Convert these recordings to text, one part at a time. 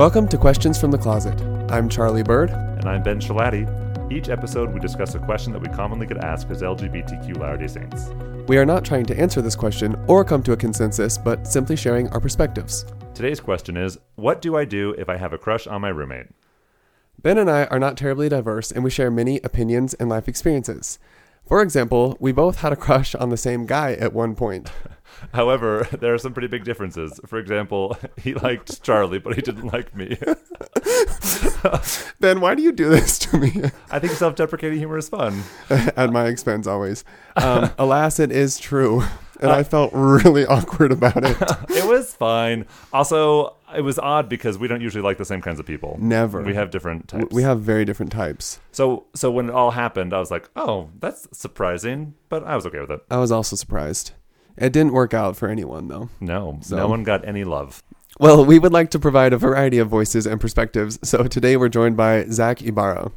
Welcome to Questions from the Closet. I'm Charlie Bird. And I'm Ben Schilaty. Each episode, we discuss a question that we commonly get asked as LGBTQ Latter day Saints. We are not trying to answer this question or come to a consensus, but simply sharing our perspectives. Today's question is What do I do if I have a crush on my roommate? Ben and I are not terribly diverse, and we share many opinions and life experiences. For example, we both had a crush on the same guy at one point. However, there are some pretty big differences. For example, he liked Charlie, but he didn't like me. Ben, why do you do this to me? I think self deprecating humor is fun. at my expense, always. Um, alas, it is true. And I felt really awkward about it. It was fine. Also, it was odd because we don't usually like the same kinds of people. Never. We have different types. We have very different types. so so when it all happened, I was like, "Oh, that's surprising," but I was okay with it. I was also surprised. It didn't work out for anyone, though. No, So- no one got any love. Well, we would like to provide a variety of voices and perspectives. So today we're joined by Zach Ibarra.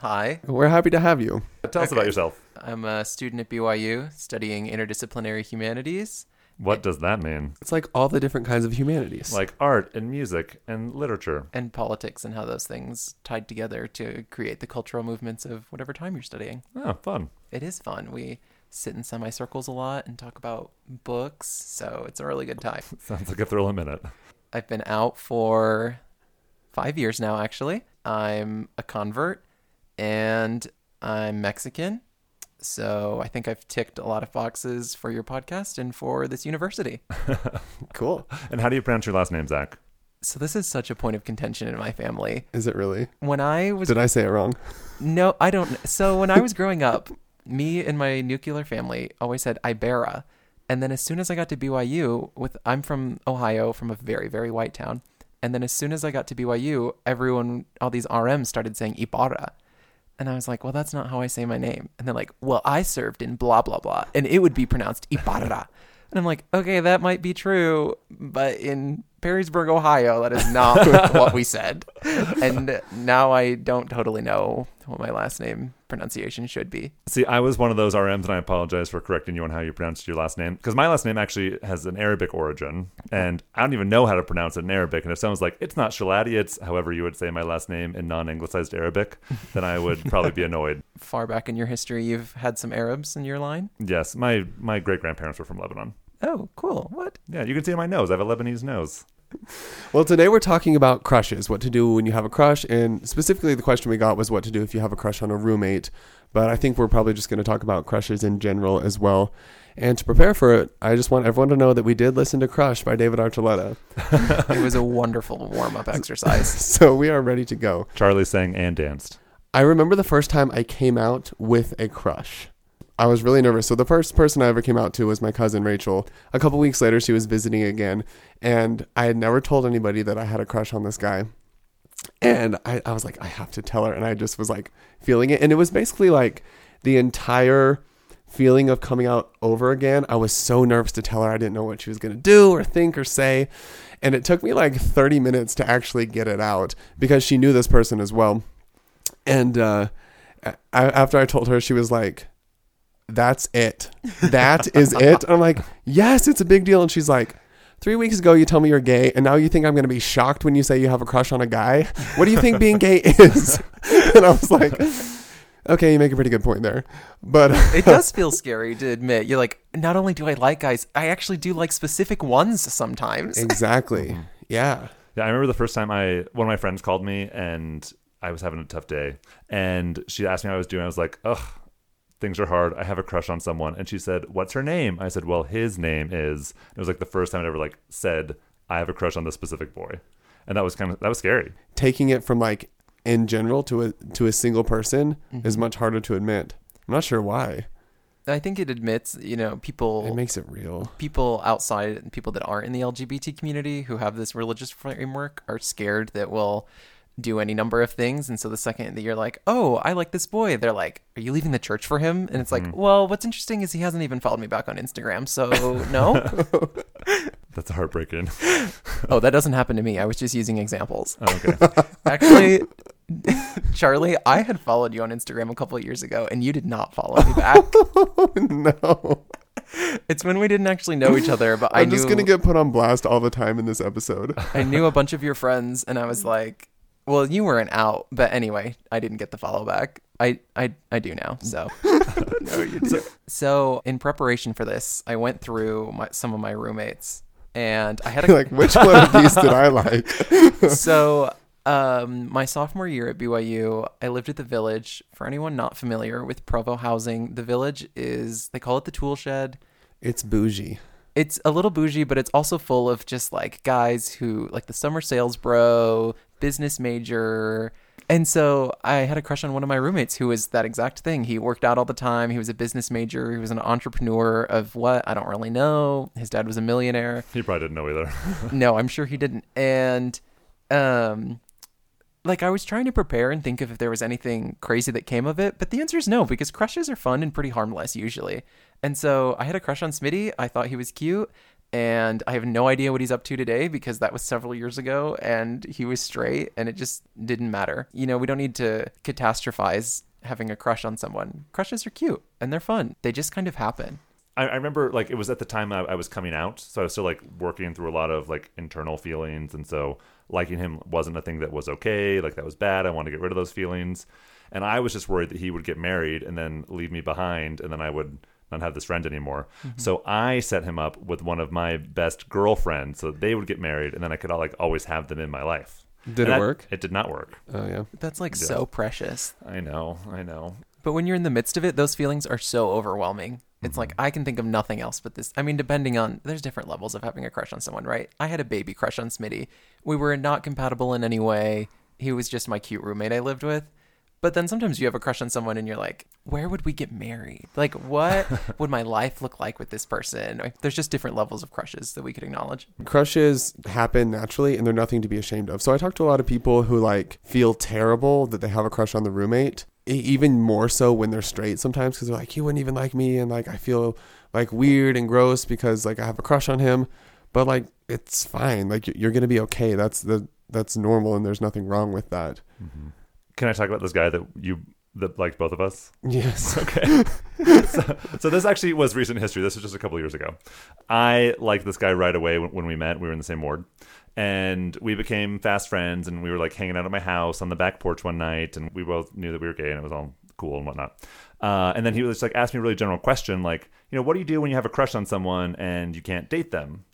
Hi, We're happy to have you. Tell us Okay. about yourself. I'm a student at BYU studying interdisciplinary humanities. What does that mean? It's like all the different kinds of humanities. Like art and music and literature. and politics and how those things tied together to create the cultural movements of whatever time you're studying. Oh, fun. It is fun. We sit in semicircles a lot and talk about books, so it's a really good time. Sounds like a thrill a minute. I've been out for five years now, actually. I'm a convert and I'm Mexican. So I think I've ticked a lot of boxes for your podcast and for this university. cool. And how do you pronounce your last name, Zach? So this is such a point of contention in my family. Is it really? When I was Did I say it wrong? No, I don't. So when I was growing up, me and my nuclear family always said Ibera. And then as soon as I got to BYU, with I'm from Ohio, from a very very white town, and then as soon as I got to BYU, everyone, all these RMs started saying Ibarra. And I was like, well, that's not how I say my name. And they're like, well, I served in blah, blah, blah. And it would be pronounced Ibarra. And I'm like, okay, that might be true. But in Perrysburg, Ohio, that is not what we said. And now I don't totally know what my last name pronunciation should be. See, I was one of those RMs, and I apologize for correcting you on how you pronounced your last name. Because my last name actually has an Arabic origin, and I don't even know how to pronounce it in Arabic. And if someone's like, it's not Schilaty, it's however you would say my last name in non anglicized Arabic, then I would probably be annoyed. Far back in your history, you've had some Arabs in your line. Yes, my, my great grandparents were from Lebanon. Oh, cool. What? Yeah, you can see on my nose. I have a Lebanese nose. Well, today we're talking about crushes, what to do when you have a crush, and specifically the question we got was what to do if you have a crush on a roommate. But I think we're probably just going to talk about crushes in general as well. And to prepare for it, I just want everyone to know that we did listen to Crush by David Archuleta. It was a wonderful warm up exercise. So we are ready to go. Charlie sang and danced. I remember the first time I came out with a crush. I was really nervous. So the first person I ever came out to was my cousin Rachel. A couple weeks later, she was visiting again, and I had never told anybody that I had a crush on this guy. And I, I was like, I have to tell her, and I just was like feeling it, and it was basically like the entire feeling of coming out over again. I was so nervous to tell her. I didn't know what she was going to do or think or say. And it took me like 30 minutes to actually get it out because she knew this person as well. And uh, I, after I told her, she was like, "That's it. That is it." I'm like, "Yes, it's a big deal." And she's like, three weeks ago you tell me you're gay, and now you think I'm going to be shocked when you say you have a crush on a guy? What do you think being gay is?" and I was like, "Okay, you make a pretty good point there." But It does feel scary to admit. You're like, not only do I like guys, I actually do like specific ones sometimes. exactly, mm-hmm. yeah. Yeah, I remember the first time I one of my friends called me and I was having a tough day and she asked me how I was doing. I was like, "Ugh, things are hard. I have a crush on someone." And she said, "What's her name?" I said, "Well, his name is." It was like the first time I ever like said, "I have a crush on this specific boy." And that was kind of that was scary. Taking it from like in general to a to a single person mm-hmm. is much harder to admit. I'm not sure why. I think it admits, you know, people It makes it real. people outside and people that aren't in the LGBT community who have this religious framework are scared that we'll do any number of things and so the second that you're like oh i like this boy they're like are you leaving the church for him and it's like mm-hmm. well what's interesting is he hasn't even followed me back on instagram so no That's heartbreaking. oh that doesn't happen to me i was just using examples Oh, okay. actually charlie i had followed you on instagram a couple of years ago and you did not follow me back Oh no. It's when we didn't actually know each other, but I I'm knew just gonna get put on blast all the time in this episode. I knew a bunch of your friends, and I was like, "Well, you weren't out." But anyway, I didn't get the follow back. I I, I do now. So no, you do. so in preparation for this, I went through my, some of my roommates, and I had a like, which one of these did I like? so um, my sophomore year at BYU, I lived at the Village. For anyone not familiar with Provo housing, the Village is they call it the tool shed. It's bougie. It's a little bougie, but it's also full of just like guys who like the summer sales bro, business major. And so I had a crush on one of my roommates who was that exact thing. He worked out all the time. He was a business major. He was an entrepreneur of what? I don't really know. His dad was a millionaire He probably didn't know either. no, I'm sure he didn't. And um like I was trying to prepare and think of if there was anything crazy that came of it, but the answer is no because crushes are fun and pretty harmless usually. And so I had a crush on Smitty. I thought he was cute and I have no idea what he's up to today because that was several years ago and he was straight and it just didn't matter. You know, we don't need to catastrophize having a crush on someone. Crushes are cute and they're fun. They just kind of happen. I, I remember like it was at the time I, I was coming out, so I was still like working through a lot of like internal feelings, and so liking him wasn't a thing that was okay. Like that was bad. I wanted to get rid of those feelings, and I was just worried that he would get married and then leave me behind, and then I would not have this friend anymore. Mm-hmm. So I set him up with one of my best girlfriends, so they would get married, and then I could like always have them in my life. Did And it that- work? It did not work. Oh yeah. That's like Yeah. so precious. I know. I know. But when you're in the midst of it, those feelings are so overwhelming. It's like mm-hmm. I can think of nothing else but this. I mean, depending on there's different levels of having a crush on someone, right? I had a baby crush on Smitty. We were not compatible in any way. He was just my cute roommate I lived with. But then sometimes you have a crush on someone and you're like, where would we get married? Like, what would my life look like with this person? Like, there's just different levels of crushes that we could acknowledge. crushes happen naturally and they're nothing to be ashamed of. So I talk to a lot of people who like feel terrible that they have a crush on the roommate, even more so when they're straight sometimes because they're like, he wouldn't even like me. And like, I feel like weird and gross because like I have a crush on him. But like, it's fine. Like, you're going to be okay. That's the, that's normal and there's nothing wrong with that. Mm-hmm. Can I talk about this guy that you that liked both of us? Yes. Okay. so, so this actually was recent history. This was just a couple years ago. I liked this guy right away when, when we met. We were in the same ward. And we became fast friends and we were like hanging out at my house on the back porch one night and we both knew that we were gay and it was all cool and whatnot. Uh, and then he was like asked me a really general question like, you know, what do you do when you have a crush on someone and you can't date them?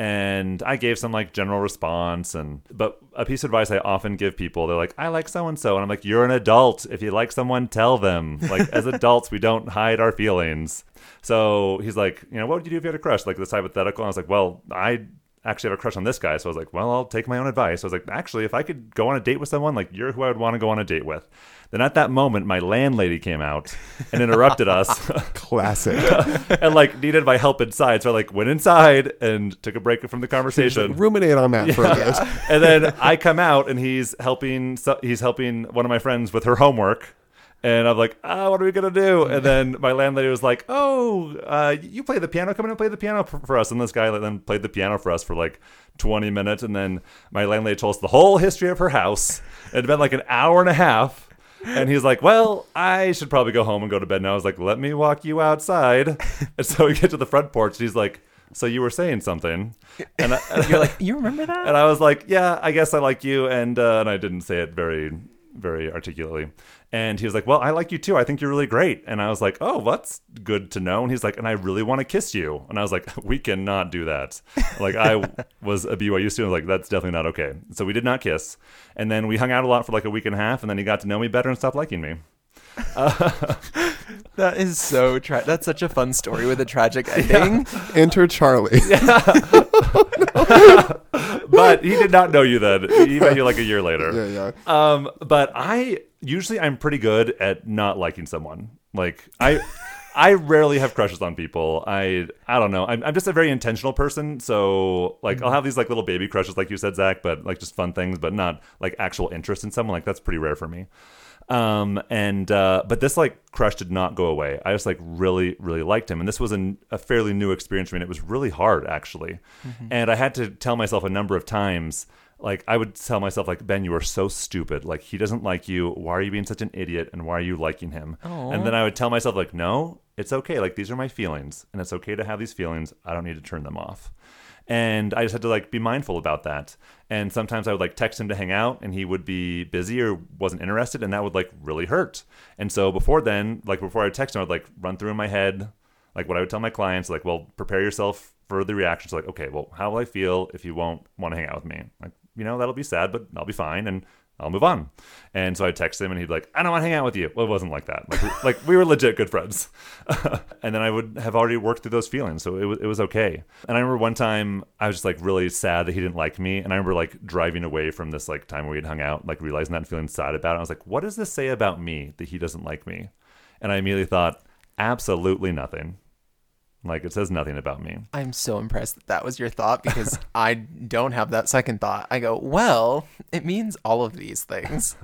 And I gave some like general response and but a piece of advice I often give people they're like I like so and so and I'm like you're an adult. If you like someone tell them. Like as adults we don't hide our feelings. So he's like you know what would you do if you had a crush? Like this hypothetical. And I was like well I actually have a crush on this guy so I was like well I'll take my own advice I was like actually if I could go on a date with someone like you're who I would want to go on a date with then at that moment my landlady came out and interrupted us Classic. and like needed my help inside. So I like went inside and took a break from the conversation. Ruminate on that for a bit. and then I come out and he's helping so- he's helping one of my friends with her homework. And I'm like, ah, what are we gonna do? And then my landlady was like, oh, uh, you play the piano. Come in and play the piano for, for us. And this guy then played the piano for us for like 20 minutes. And then my landlady told us the whole history of her house. It had been like an hour and a half. And he's like, well, I should probably go home and go to bed now. I was like, let me walk you outside. And so we get to the front porch. And he's like, so you were saying something. And I, You're like, you remember that? and I was like, "Yeah, I guess I like you," and uh, and I didn't say it very, very articulately. And he was like, "Well, I like you too. I think you're really great." And I was like, "Oh, that's good to know." And he's like, "And I really want to kiss you." And I was like, "We cannot do that." Like I was a BYU student, like that's definitely not okay. So we did not kiss. And then we hung out a lot for like a week and a half, and then he got to know me better and stopped liking me. That is so tra- that's such a fun story with a tragic ending. Enter Charlie. But he did not know you then. He met you like a year later. yeah, yeah. Um, but I usually I'm pretty good at not liking someone. Like I, I rarely have crushes on people. I I don't know. I'm I'm just a very intentional person. So like I'll have these like little baby crushes, like you said, Zach, but like just fun things, but not like actual interest in someone. Like that's pretty rare for me. Um, and uh, but this like crush did not go away. I just like really really liked him, and this was an, a fairly new experience for me. And it was really hard actually, and I had to tell myself a number of times like I would tell myself like Ben, you are so stupid. Like he doesn't like you. Why are you being such an idiot? And why are you liking him? Aw. And then I would tell myself like, no, it's okay. Like these are my feelings, and it's okay to have these feelings. I don't need to turn them off. And I just had to like be mindful about that. And sometimes I would like text him to hang out, and he would be busy or wasn't interested, and that would like really hurt. And so before then, like before I would text him, I'd like run through in my head like what I would tell my clients, like, well, prepare yourself for the reactions. Like, okay, well, how will I feel if you won't want to hang out with me? Like, you know, that'll be sad, but I'll be fine. And I'll move on. And so I'd text him and he'd be like, I don't want to hang out with you. Well, it wasn't like that. Like, we, like we were legit good friends. and then I would have already worked through those feelings. So it was, it was okay. And I remember one time I was just like really sad that he didn't like me. And I remember like driving away from this like time where we had hung out, like realizing that and feeling sad about it. I was like, what does this say about me that he doesn't like me? And I immediately thought, absolutely nothing. Like it says nothing about me. I'm so impressed that that was your thought because I don't have that second thought. I go, well, it means all of these things.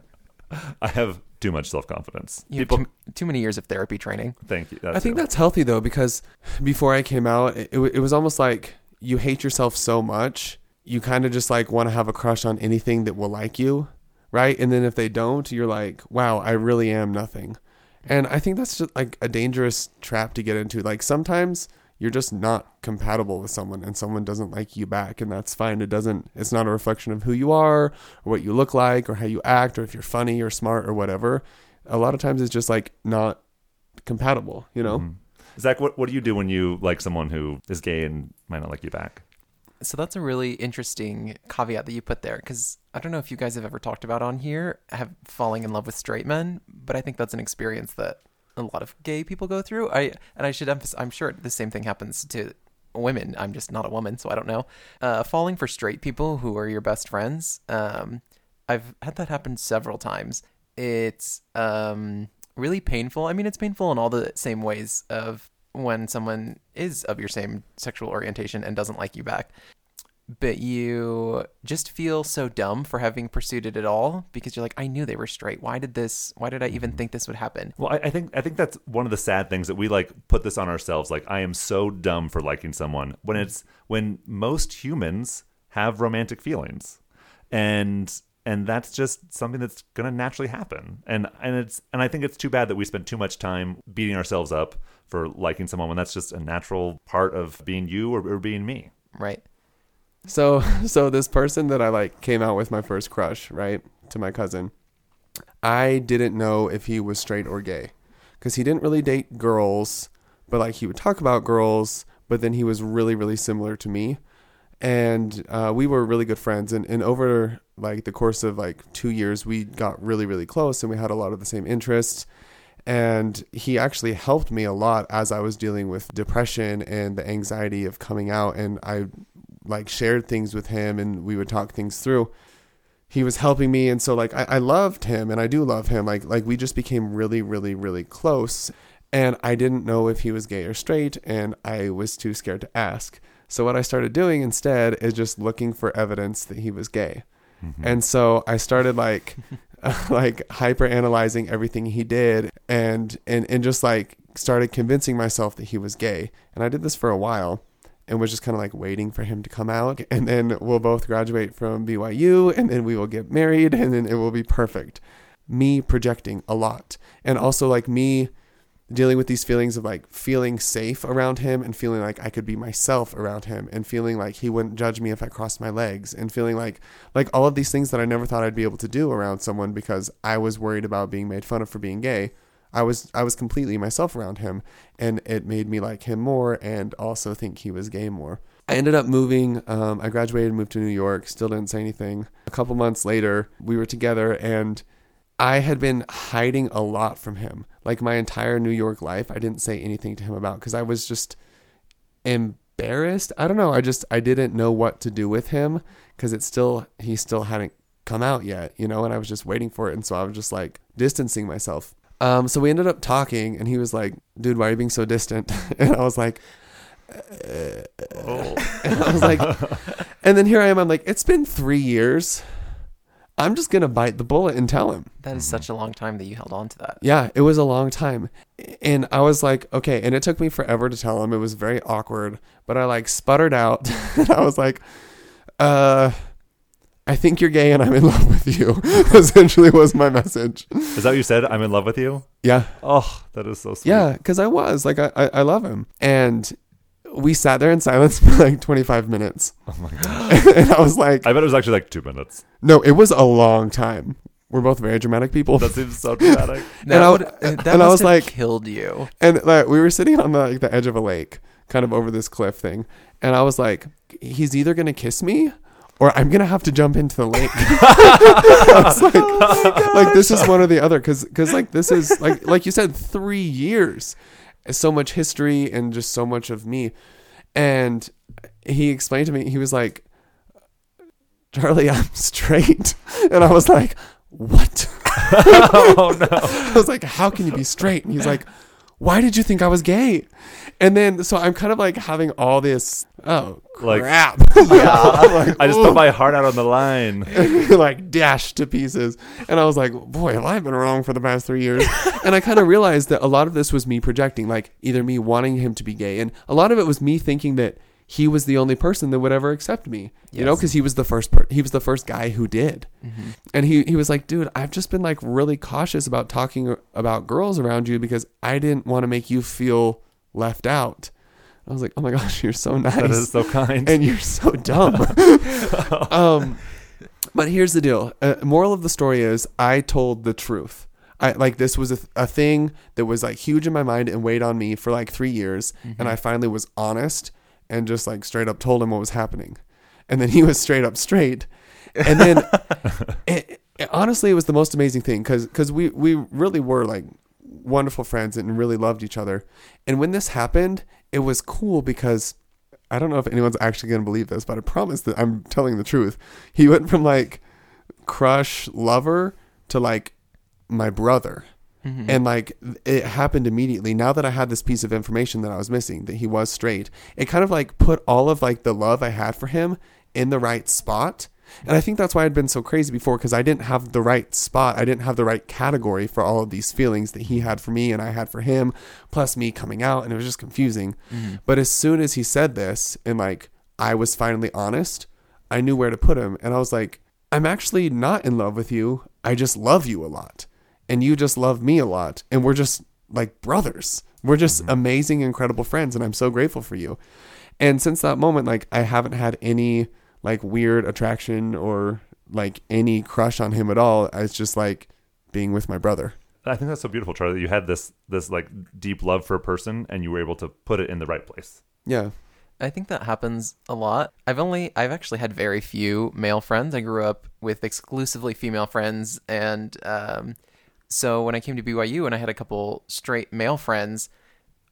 I have too much self confidence. You have People, too, too many years of therapy training. thank you. I think too. that's healthy though because before I came out, it, it was almost like you hate yourself so much, you kind of just like want to have a crush on anything that will like you, right? And then if they don't, you're like, wow, I really am nothing. And I think that's just like a dangerous trap to get into. Like sometimes you're just not compatible with someone and someone doesn't like you back and that's fine. It doesn't it's not a reflection of who you are or what you look like or how you act or if you're funny or smart or whatever. A lot of times it's just like not compatible, you know? Mhm. Zach, what, what do you do when you like someone who is gay and might not like you back? So that's a really interesting caveat that you put there because I don't know if you guys have ever talked about on here have falling in love with straight men, but I think that's an experience that a lot of gay people go through. I and I should emphasize, I'm sure the same thing happens to women. I'm just not a woman, so I don't know. Uh, falling for straight people who are your best friends. Um, I've had that happen several times. It's um, really painful. I mean, it's painful in all the same ways of when someone is of your same sexual orientation and doesn't like you back. But you just feel so dumb for having pursued it at all because you're like, I knew they were straight. Why did this? Why did I even mm-hmm. think this would happen? Well, I, I think I think that's one of the sad things that we like put this on ourselves. Like, I am so dumb for liking someone when it's when most humans have romantic feelings, and and that's just something that's gonna naturally happen. And and it's and I think it's too bad that we spend too much time beating ourselves up for liking someone when that's just a natural part of being you or, or being me. Right. So so this person that I like came out with my first crush, right? To my cousin. I didn't know if he was straight or gay cuz he didn't really date girls, but like he would talk about girls, but then he was really really similar to me. And uh, we were really good friends. And, and over like the course of like 2 years we got really really close and we had a lot of the same interests. And he actually helped me a lot as I was dealing with depression and the anxiety of coming out. And I like shared things with him and we would talk things through. He was helping me. And so like I, I loved him and I do love him. Like like we just became really really really close. And I didn't know if he was gay or straight and I was too scared to ask so what I started doing instead is just looking for evidence that he was gay. Mm-hmm. And so I started like like hyper analyzing everything he did and and and just like started convincing myself that he was gay. And I did this for a while and was just kind of like waiting for him to come out. And then we'll both graduate from BYU and then we will get married and then it will be perfect. Me projecting a lot. And also like me dealing with these feelings of like feeling safe around him and feeling like I could be myself around him and feeling like he wouldn't judge me if I crossed my legs and feeling like like all of these things that I never thought I'd be able to do around someone because I was worried about being made fun of for being gay. I was I was completely myself around him and it made me like him more and also think he was gay more. I ended up moving. Um, I graduated, moved to New York. Still didn't say anything. A couple months later, we were together, and I had been hiding a lot from him. Like my entire New York life, I didn't say anything to him about because I was just embarrassed. I don't know. I just I didn't know what to do with him because it still he still hadn't come out yet, you know, and I was just waiting for it, and so I was just like distancing myself. Um, so we ended up talking, and he was like, "Dude, why are you being so distant?" and I was like, uh, uh, uh, Oh. and I was like, and then here I am. I'm like, it's been three years. I'm just gonna bite the bullet and tell him. That is such a long time that you held on to that. Yeah, it was a long time. And I was like, okay. And it took me forever to tell him. It was very awkward. But I like sputtered out. and I was like, uh, I think you're gay and I'm in love with you. Essentially, was my message. Is that what you said? I'm in love with you. Yeah, Oh, that is so sweet. yeah, because I was like, I, I I love him, and we sat there in silence for like 25 minutes, Oh my god. and I was like, I bet it was actually like two minutes. no, it was a long time. We're both very dramatic people, That seems so dramatic. That, I- would, uh, that and I was have like- killed you. and like we were sitting on the, like the edge of a lake, kind of over this cliff thing, and I was like, he's either gonna kiss me. Or I'm gonna have to jump into the lake. I was like, like this is one or the other, because because like this is like like you said, three years, so much history and just so much of me. And he explained to me, he was like, Charlie, I'm straight, and I was like, what? oh no. I was like, how can you be straight? And he's like, why did you think I was gay? And then, so I'm kind of like having all this, oh, Like- crap. I just put my heart out on the line. like dashed to pieces. And I was like, boy, have I been wrong for the past three years? and I kind of realized that a lot of this was me projecting, like either me wanting him to be gay, and a lot of it was me thinking that he was the only person that would ever accept me. You know, because he was the first per- he was the first guy who did. Mm-hmm. And he he was like, dude, I've just been like really cautious about talking about girls around you because I didn't want to make you feel left out. I was like, oh my gosh, you're so nice That is so kind. and you're so dumb. um, but here's the deal. Uh, moral of the story is I told the truth. I like this was a, a thing that was like huge in my mind and weighed on me for like three years, and I finally was honest and just like straight up told him what was happening, and then he was straight up straight, and then it, it- honestly it was the most amazing thing because we we really were like wonderful friends and really loved each other, and when this happened, it was cool because I don't know if anyone's actually going to believe this, but I promise that I'm telling the truth. He went from like crush lover to like my brother. Mm-hmm. And like it happened immediately. Now that I had this piece of information that I was missing, that he was straight, it kind of like put all of like the love I had for him in the right spot. And I think that's why I'd been so crazy before because I didn't have the right spot. I didn't have the right category for all of these feelings that he had for me and I had for him, plus me coming out. And it was just confusing. Mm-hmm. But as soon as he said this and like I was finally honest, I knew where to put him. And I was like, I'm actually not in love with you. I just love you a lot. And you just love me a lot. And we're just like brothers. We're just amazing, incredible friends. And I'm so grateful for you. And since that moment, like I haven't had any like weird attraction or like any crush on him at all. It's just like being with my brother. I think that's so beautiful, Charlie. that You had this this like deep love for a person, and you were able to put it in the right place. Yeah. I think that happens a lot. I've only I've actually had very few male friends. I grew up with exclusively female friends and um so when I came to BYU and I had a couple straight male friends,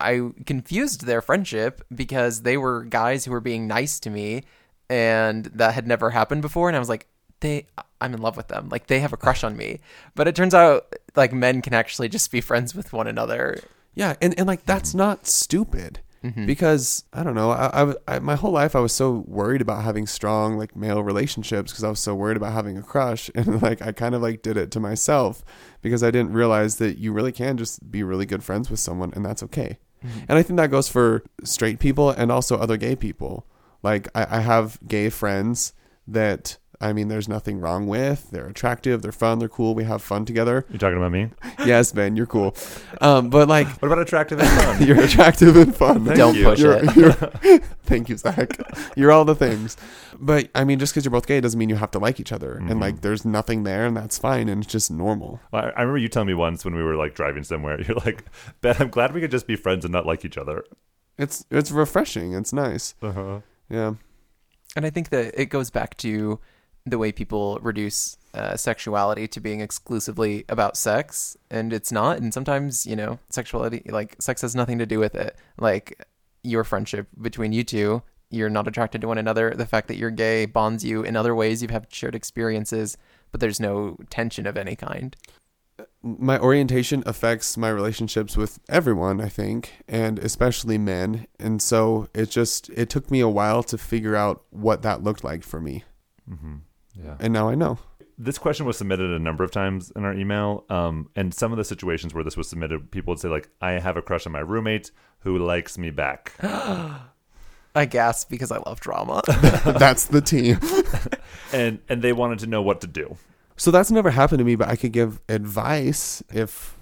I confused their friendship because they were guys who were being nice to me and that had never happened before and I was like they I'm in love with them. Like they have a crush on me. But it turns out like men can actually just be friends with one another. Yeah, and, and like that's not stupid Mm-hmm. because I don't know. I, I, I my whole life I was so worried about having strong like male relationships because I was so worried about having a crush, and like I kind of like did it to myself because I didn't realize that you really can just be really good friends with someone, and that's okay. And I think that goes for straight people and also other gay people. Like I, I have gay friends that I mean, there's nothing wrong with. They're attractive, they're fun, they're cool. We have fun together. You're talking about me? yes, Ben, you're cool. Um, but like What about attractive and fun? you're attractive and fun. Thank Don't you. push You're- it. you're- thank you, Zach. You're all the things. But I mean, just because you're both gay doesn't mean you have to like each other. And like, there's nothing there, and that's fine, and it's just normal. Well, I I remember you telling me once when we were like driving somewhere. You're like, Ben, I'm glad we could just be friends and not like each other. It's it's refreshing. It's nice. Uh-huh. Yeah. And I think that it goes back to the way people reduce uh, sexuality to being exclusively about sex, and it's not. And sometimes, you know, sexuality, like sex, has nothing to do with it. Like your friendship between you two, you're not attracted to one another. The fact that you're gay bonds you in other ways. You've had shared experiences, but there's no tension of any kind. My orientation affects my relationships with everyone, I think, and especially men. And so it just it took me a while to figure out what that looked like for me. Mm-hmm. Yeah. And now I know. This question was submitted a number of times in our email. Um, and some of the situations where this was submitted, people would say like, "I have a crush on my roommate who likes me back." I gasp because I love drama. That's the team. and and they wanted to know what to do. So that's never happened to me, but I could give advice if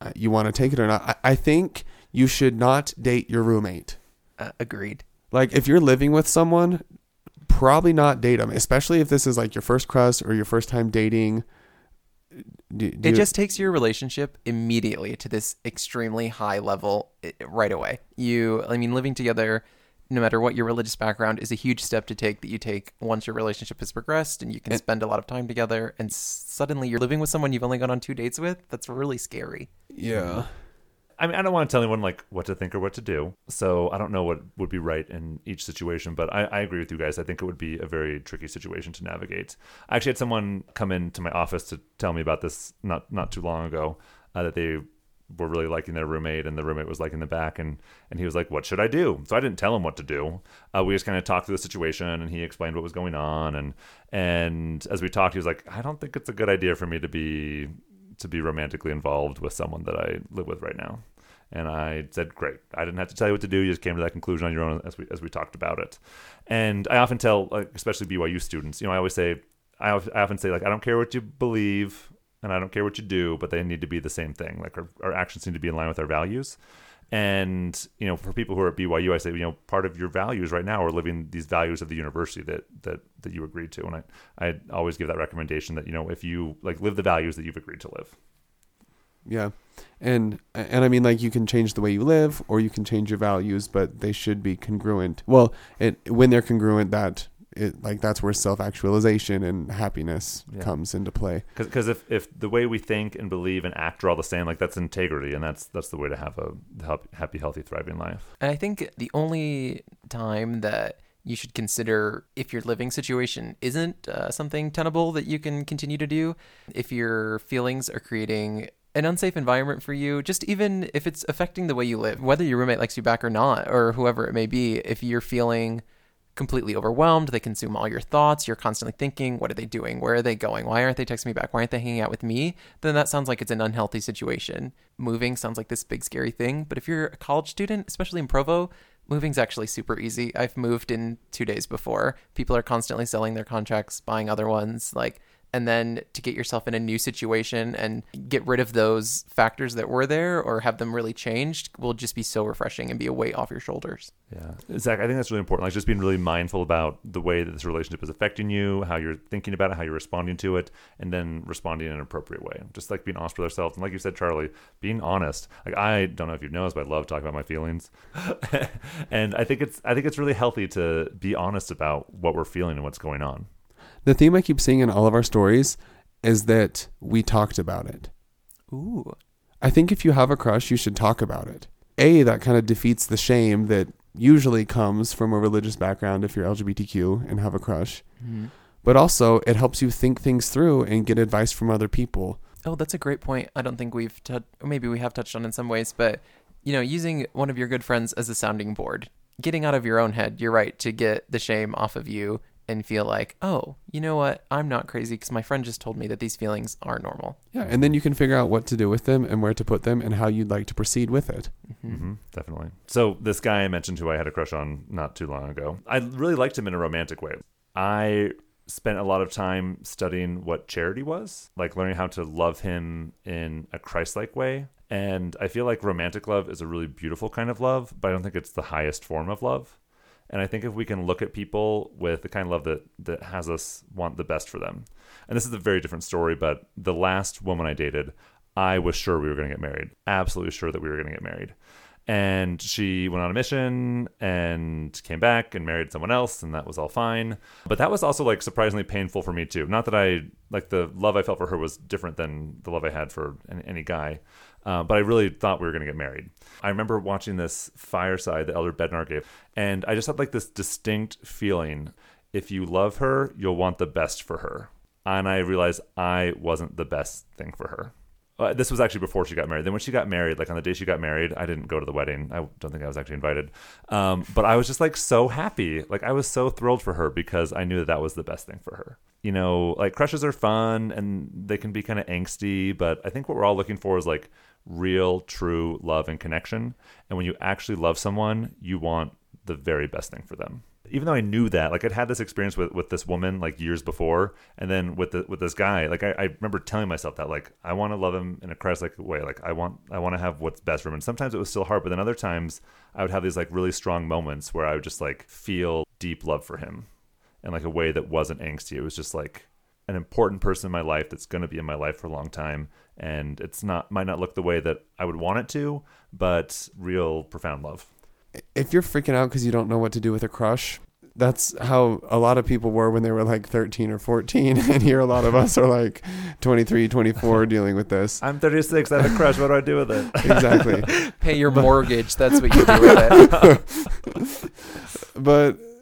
uh, you want to take it or not. I, I think you should not date your roommate. uh, agreed. Like if you're living with someone, probably not date them, especially if this is like your first crush or your first time dating. Do, do It you- just takes your relationship immediately to this extremely high level eh, eh, right away. You, I mean, living together, no matter what your religious background, is a huge step to take that you take once your relationship has progressed and you can And- spend a lot of time together. And suddenly you're living with someone you've only gone on two dates with. That's really scary. yeah. I mean, I don't want to tell anyone like what to think or what to do. So I don't know what would be right in each situation, but I, I agree with you guys. I think it would be a very tricky situation to navigate. I actually had someone come into my office to tell me about this not not too long ago uh, that they were really liking their roommate and the roommate was liking the back and and he was like what should i do so i didn't tell him what to do uh, we just kind of talked through the situation and he explained what was going on and and as we talked he was like i don't think it's a good idea for me to be to be romantically involved with someone that I live with right now. And I said, "Great. I didn't have to tell you what to do. You just came to that conclusion on your own as we as we talked about it." And I often tell, like, especially BYU students, you know, I always say, I, I often say, like, I don't care what you believe, and I don't care what you do, but they need to be the same thing. Like, our, our actions need to be in line with our values. And you know, for people who are at BYU, I say, you know, part of your values right now are living these values of the university that that that you agreed to. And I I always give that recommendation that you know, if you like live the values that you've agreed to live. Yeah. And and I mean like you can change the way you live or you can change your values, but they should be congruent. Well, it when they're congruent that it like that's where self-actualization and happiness Yeah. comes into play. because if, if the way we think and believe and act are all the same like that's integrity and that's that's the way to have a help- happy healthy thriving life And I think the only time that you should consider if your living situation isn't uh, something tenable that you can continue to do, if your feelings are creating an unsafe environment for you, just even if it's affecting the way you live, whether your roommate likes you back or not, or whoever it may be, if you're feeling completely overwhelmed, they consume all your thoughts, you're constantly thinking, what are they doing? Where are they going? Why aren't they texting me back? Why aren't they hanging out with me? Then that sounds like it's an unhealthy situation. Moving sounds like this big scary thing, but if you're a college student, especially in Provo, moving's actually super easy. I've moved in 2 days before. People are constantly selling their contracts, buying other ones, like and then to get yourself in a new situation and get rid of those factors that were there or have them really changed will just be so refreshing and be a weight off your shoulders. yeah. Zach i think that's really important. Like just being really mindful about the way that this relationship is affecting you how you're thinking about it how you're responding to it and then responding in an appropriate way. Just like being honest with ourselves. And like you said charlie being honest. Like i don't know if you've noticed, but i love talking about my feelings. And i think it's i think it's really healthy to be honest about what we're feeling and what's going on The theme I keep seeing in all of our stories is that we talked about it. Ooh. I think if you have a crush, you should talk about it. A, that kind of defeats the shame that usually comes from a religious background if you're LGBTQ and have a crush. Mhm. But also, it helps you think things through and get advice from other people. Oh, that's a great point. I don't think we've tou- or maybe we have touched on in some ways, but you know, using one of your good friends as a sounding board, getting out of your own head. You're right to get the shame off of you and feel like, oh, you know what? I'm not crazy because my friend just told me that these feelings are normal. Yeah, and then you can figure out what to do with them and where to put them and how you'd like to proceed with it. hmm definitely. So this guy I mentioned who I had a crush on not too long ago, I really liked him in a romantic way. I spent a lot of time studying what charity was, like learning how to love him in a Christ-like way. And I feel like romantic love is a really beautiful kind of love, but I don't think it's the highest form of love. And I think if we can look at people with the kind of love that that has us want the best for them. And this is a very different story, but the last woman I dated, I was sure we were going to get married. Absolutely sure that we were going to get married. And she went on a mission and came back and married someone else, and that was all fine. But that was also like surprisingly painful for me too. Not that I like the love I felt for her was different than the love I had for any, any guy, uh, but I really thought we were going to get married. I remember watching this fireside that Elder Bednar gave, and I just had like this distinct feeling: if you love her, you'll want the best for her. And I realized I wasn't the best thing for her. Uh, this was actually before she got married. Then when she got married, like on the day she got married, I didn't go to the wedding. I don't think I was actually invited. Um, but I was just like so happy. Like I was so thrilled for her because I knew that that was the best thing for her. You know, like crushes are fun and they can be kind of angsty, but I think what we're all looking for is like real, true love and connection. And when you actually love someone, you want the very best thing for them. Even though I knew that, like I'd had this experience with, with this woman like years before, and then with the, with this guy, like I, I remember telling myself that like I want to love him in a Christ-like way, like I want I want to have what's best for him. And sometimes it was still hard, but then other times I would have these like really strong moments where I would just like feel deep love for him, in like a way that wasn't angsty. It was just like an important person in my life that's going to be in my life for a long time and it's not might not look the way that I would want it to, but real profound love. If you're freaking out because you don't know what to do with a crush, that's how a lot of people were when they were like 13 or 14 and here a lot of us are like 23 24 dealing with this I'm 36. I have a crush. What do I do with it? exactly Pay your mortgage. That's what you do with it. but a-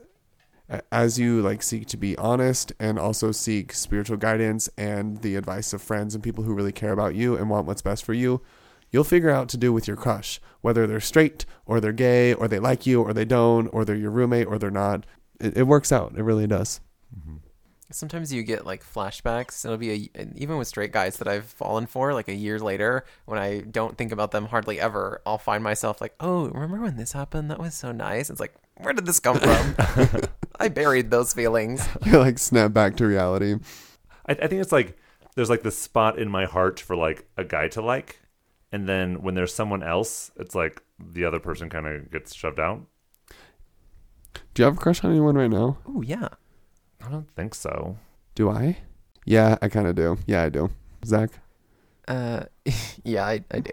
as you like seek to be honest and also seek spiritual guidance and the advice of friends and people who really care about you and want what's best for you you'll figure out to do with your crush whether they're straight or they're gay or they like you or they don't or they're your roommate or they're not it, it works out it really does mm-hmm. Sometimes you get like flashbacks. It'll be a, even with straight guys that I've fallen for, like a year later, when I don't think about them hardly ever, I'll find myself like, oh, remember when this happened? That was so nice. It's like, where did this come from? I buried those feelings. you like snap back to reality I, I think it's like there's like this spot in my heart for like a guy to like, and then when there's someone else, it's like the other person kind of gets shoved out. do you have a crush on anyone right now Oh yeah. I don't think so. do i yeah i kind of do yeah i do zach Uh, yeah, I, I do.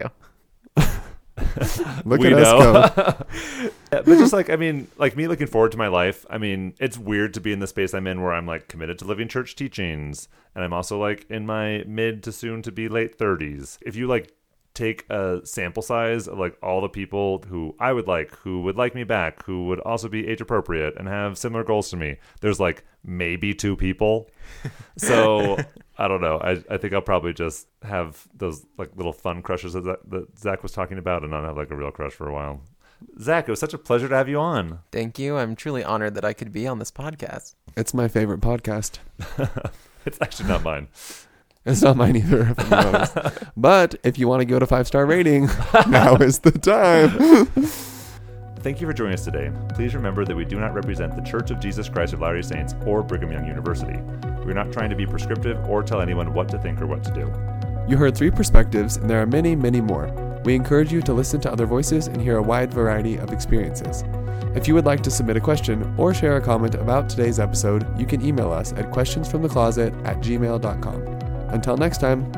look We at us go but just like I mean, like me looking forward to my life. I mean, it's weird to be in the space I'm in where I'm like committed to living church teachings, and I'm also like in my mid to soon to be late 30s. If you like take a sample size of like all the people who I would like, who would like me back, who would also be age appropriate and have similar goals to me, there's like maybe two people. So I don't know. I, I think I'll probably just have those like little fun crushes that, that Zach was talking about, and not have like a real crush for a while. Zach, it was such a pleasure to have you on. Thank you. I'm truly honored that I could be on this podcast. it's my favorite podcast It's actually not mine. It's not mine either. but if you want to give it a five star rating, now is the time. Thank you for joining us today. Please remember that we do not represent the Church of Jesus Christ of Latter-day Saints or Brigham Young University. We are not trying to be prescriptive or tell anyone what to think or what to do. You heard three perspectives, and there are many, many more. We encourage you to listen to other voices and hear a wide variety of experiences. If you would like to submit a question or share a comment about today's episode, you can email us at questionsfromthecloset at gmail.com. Until next time.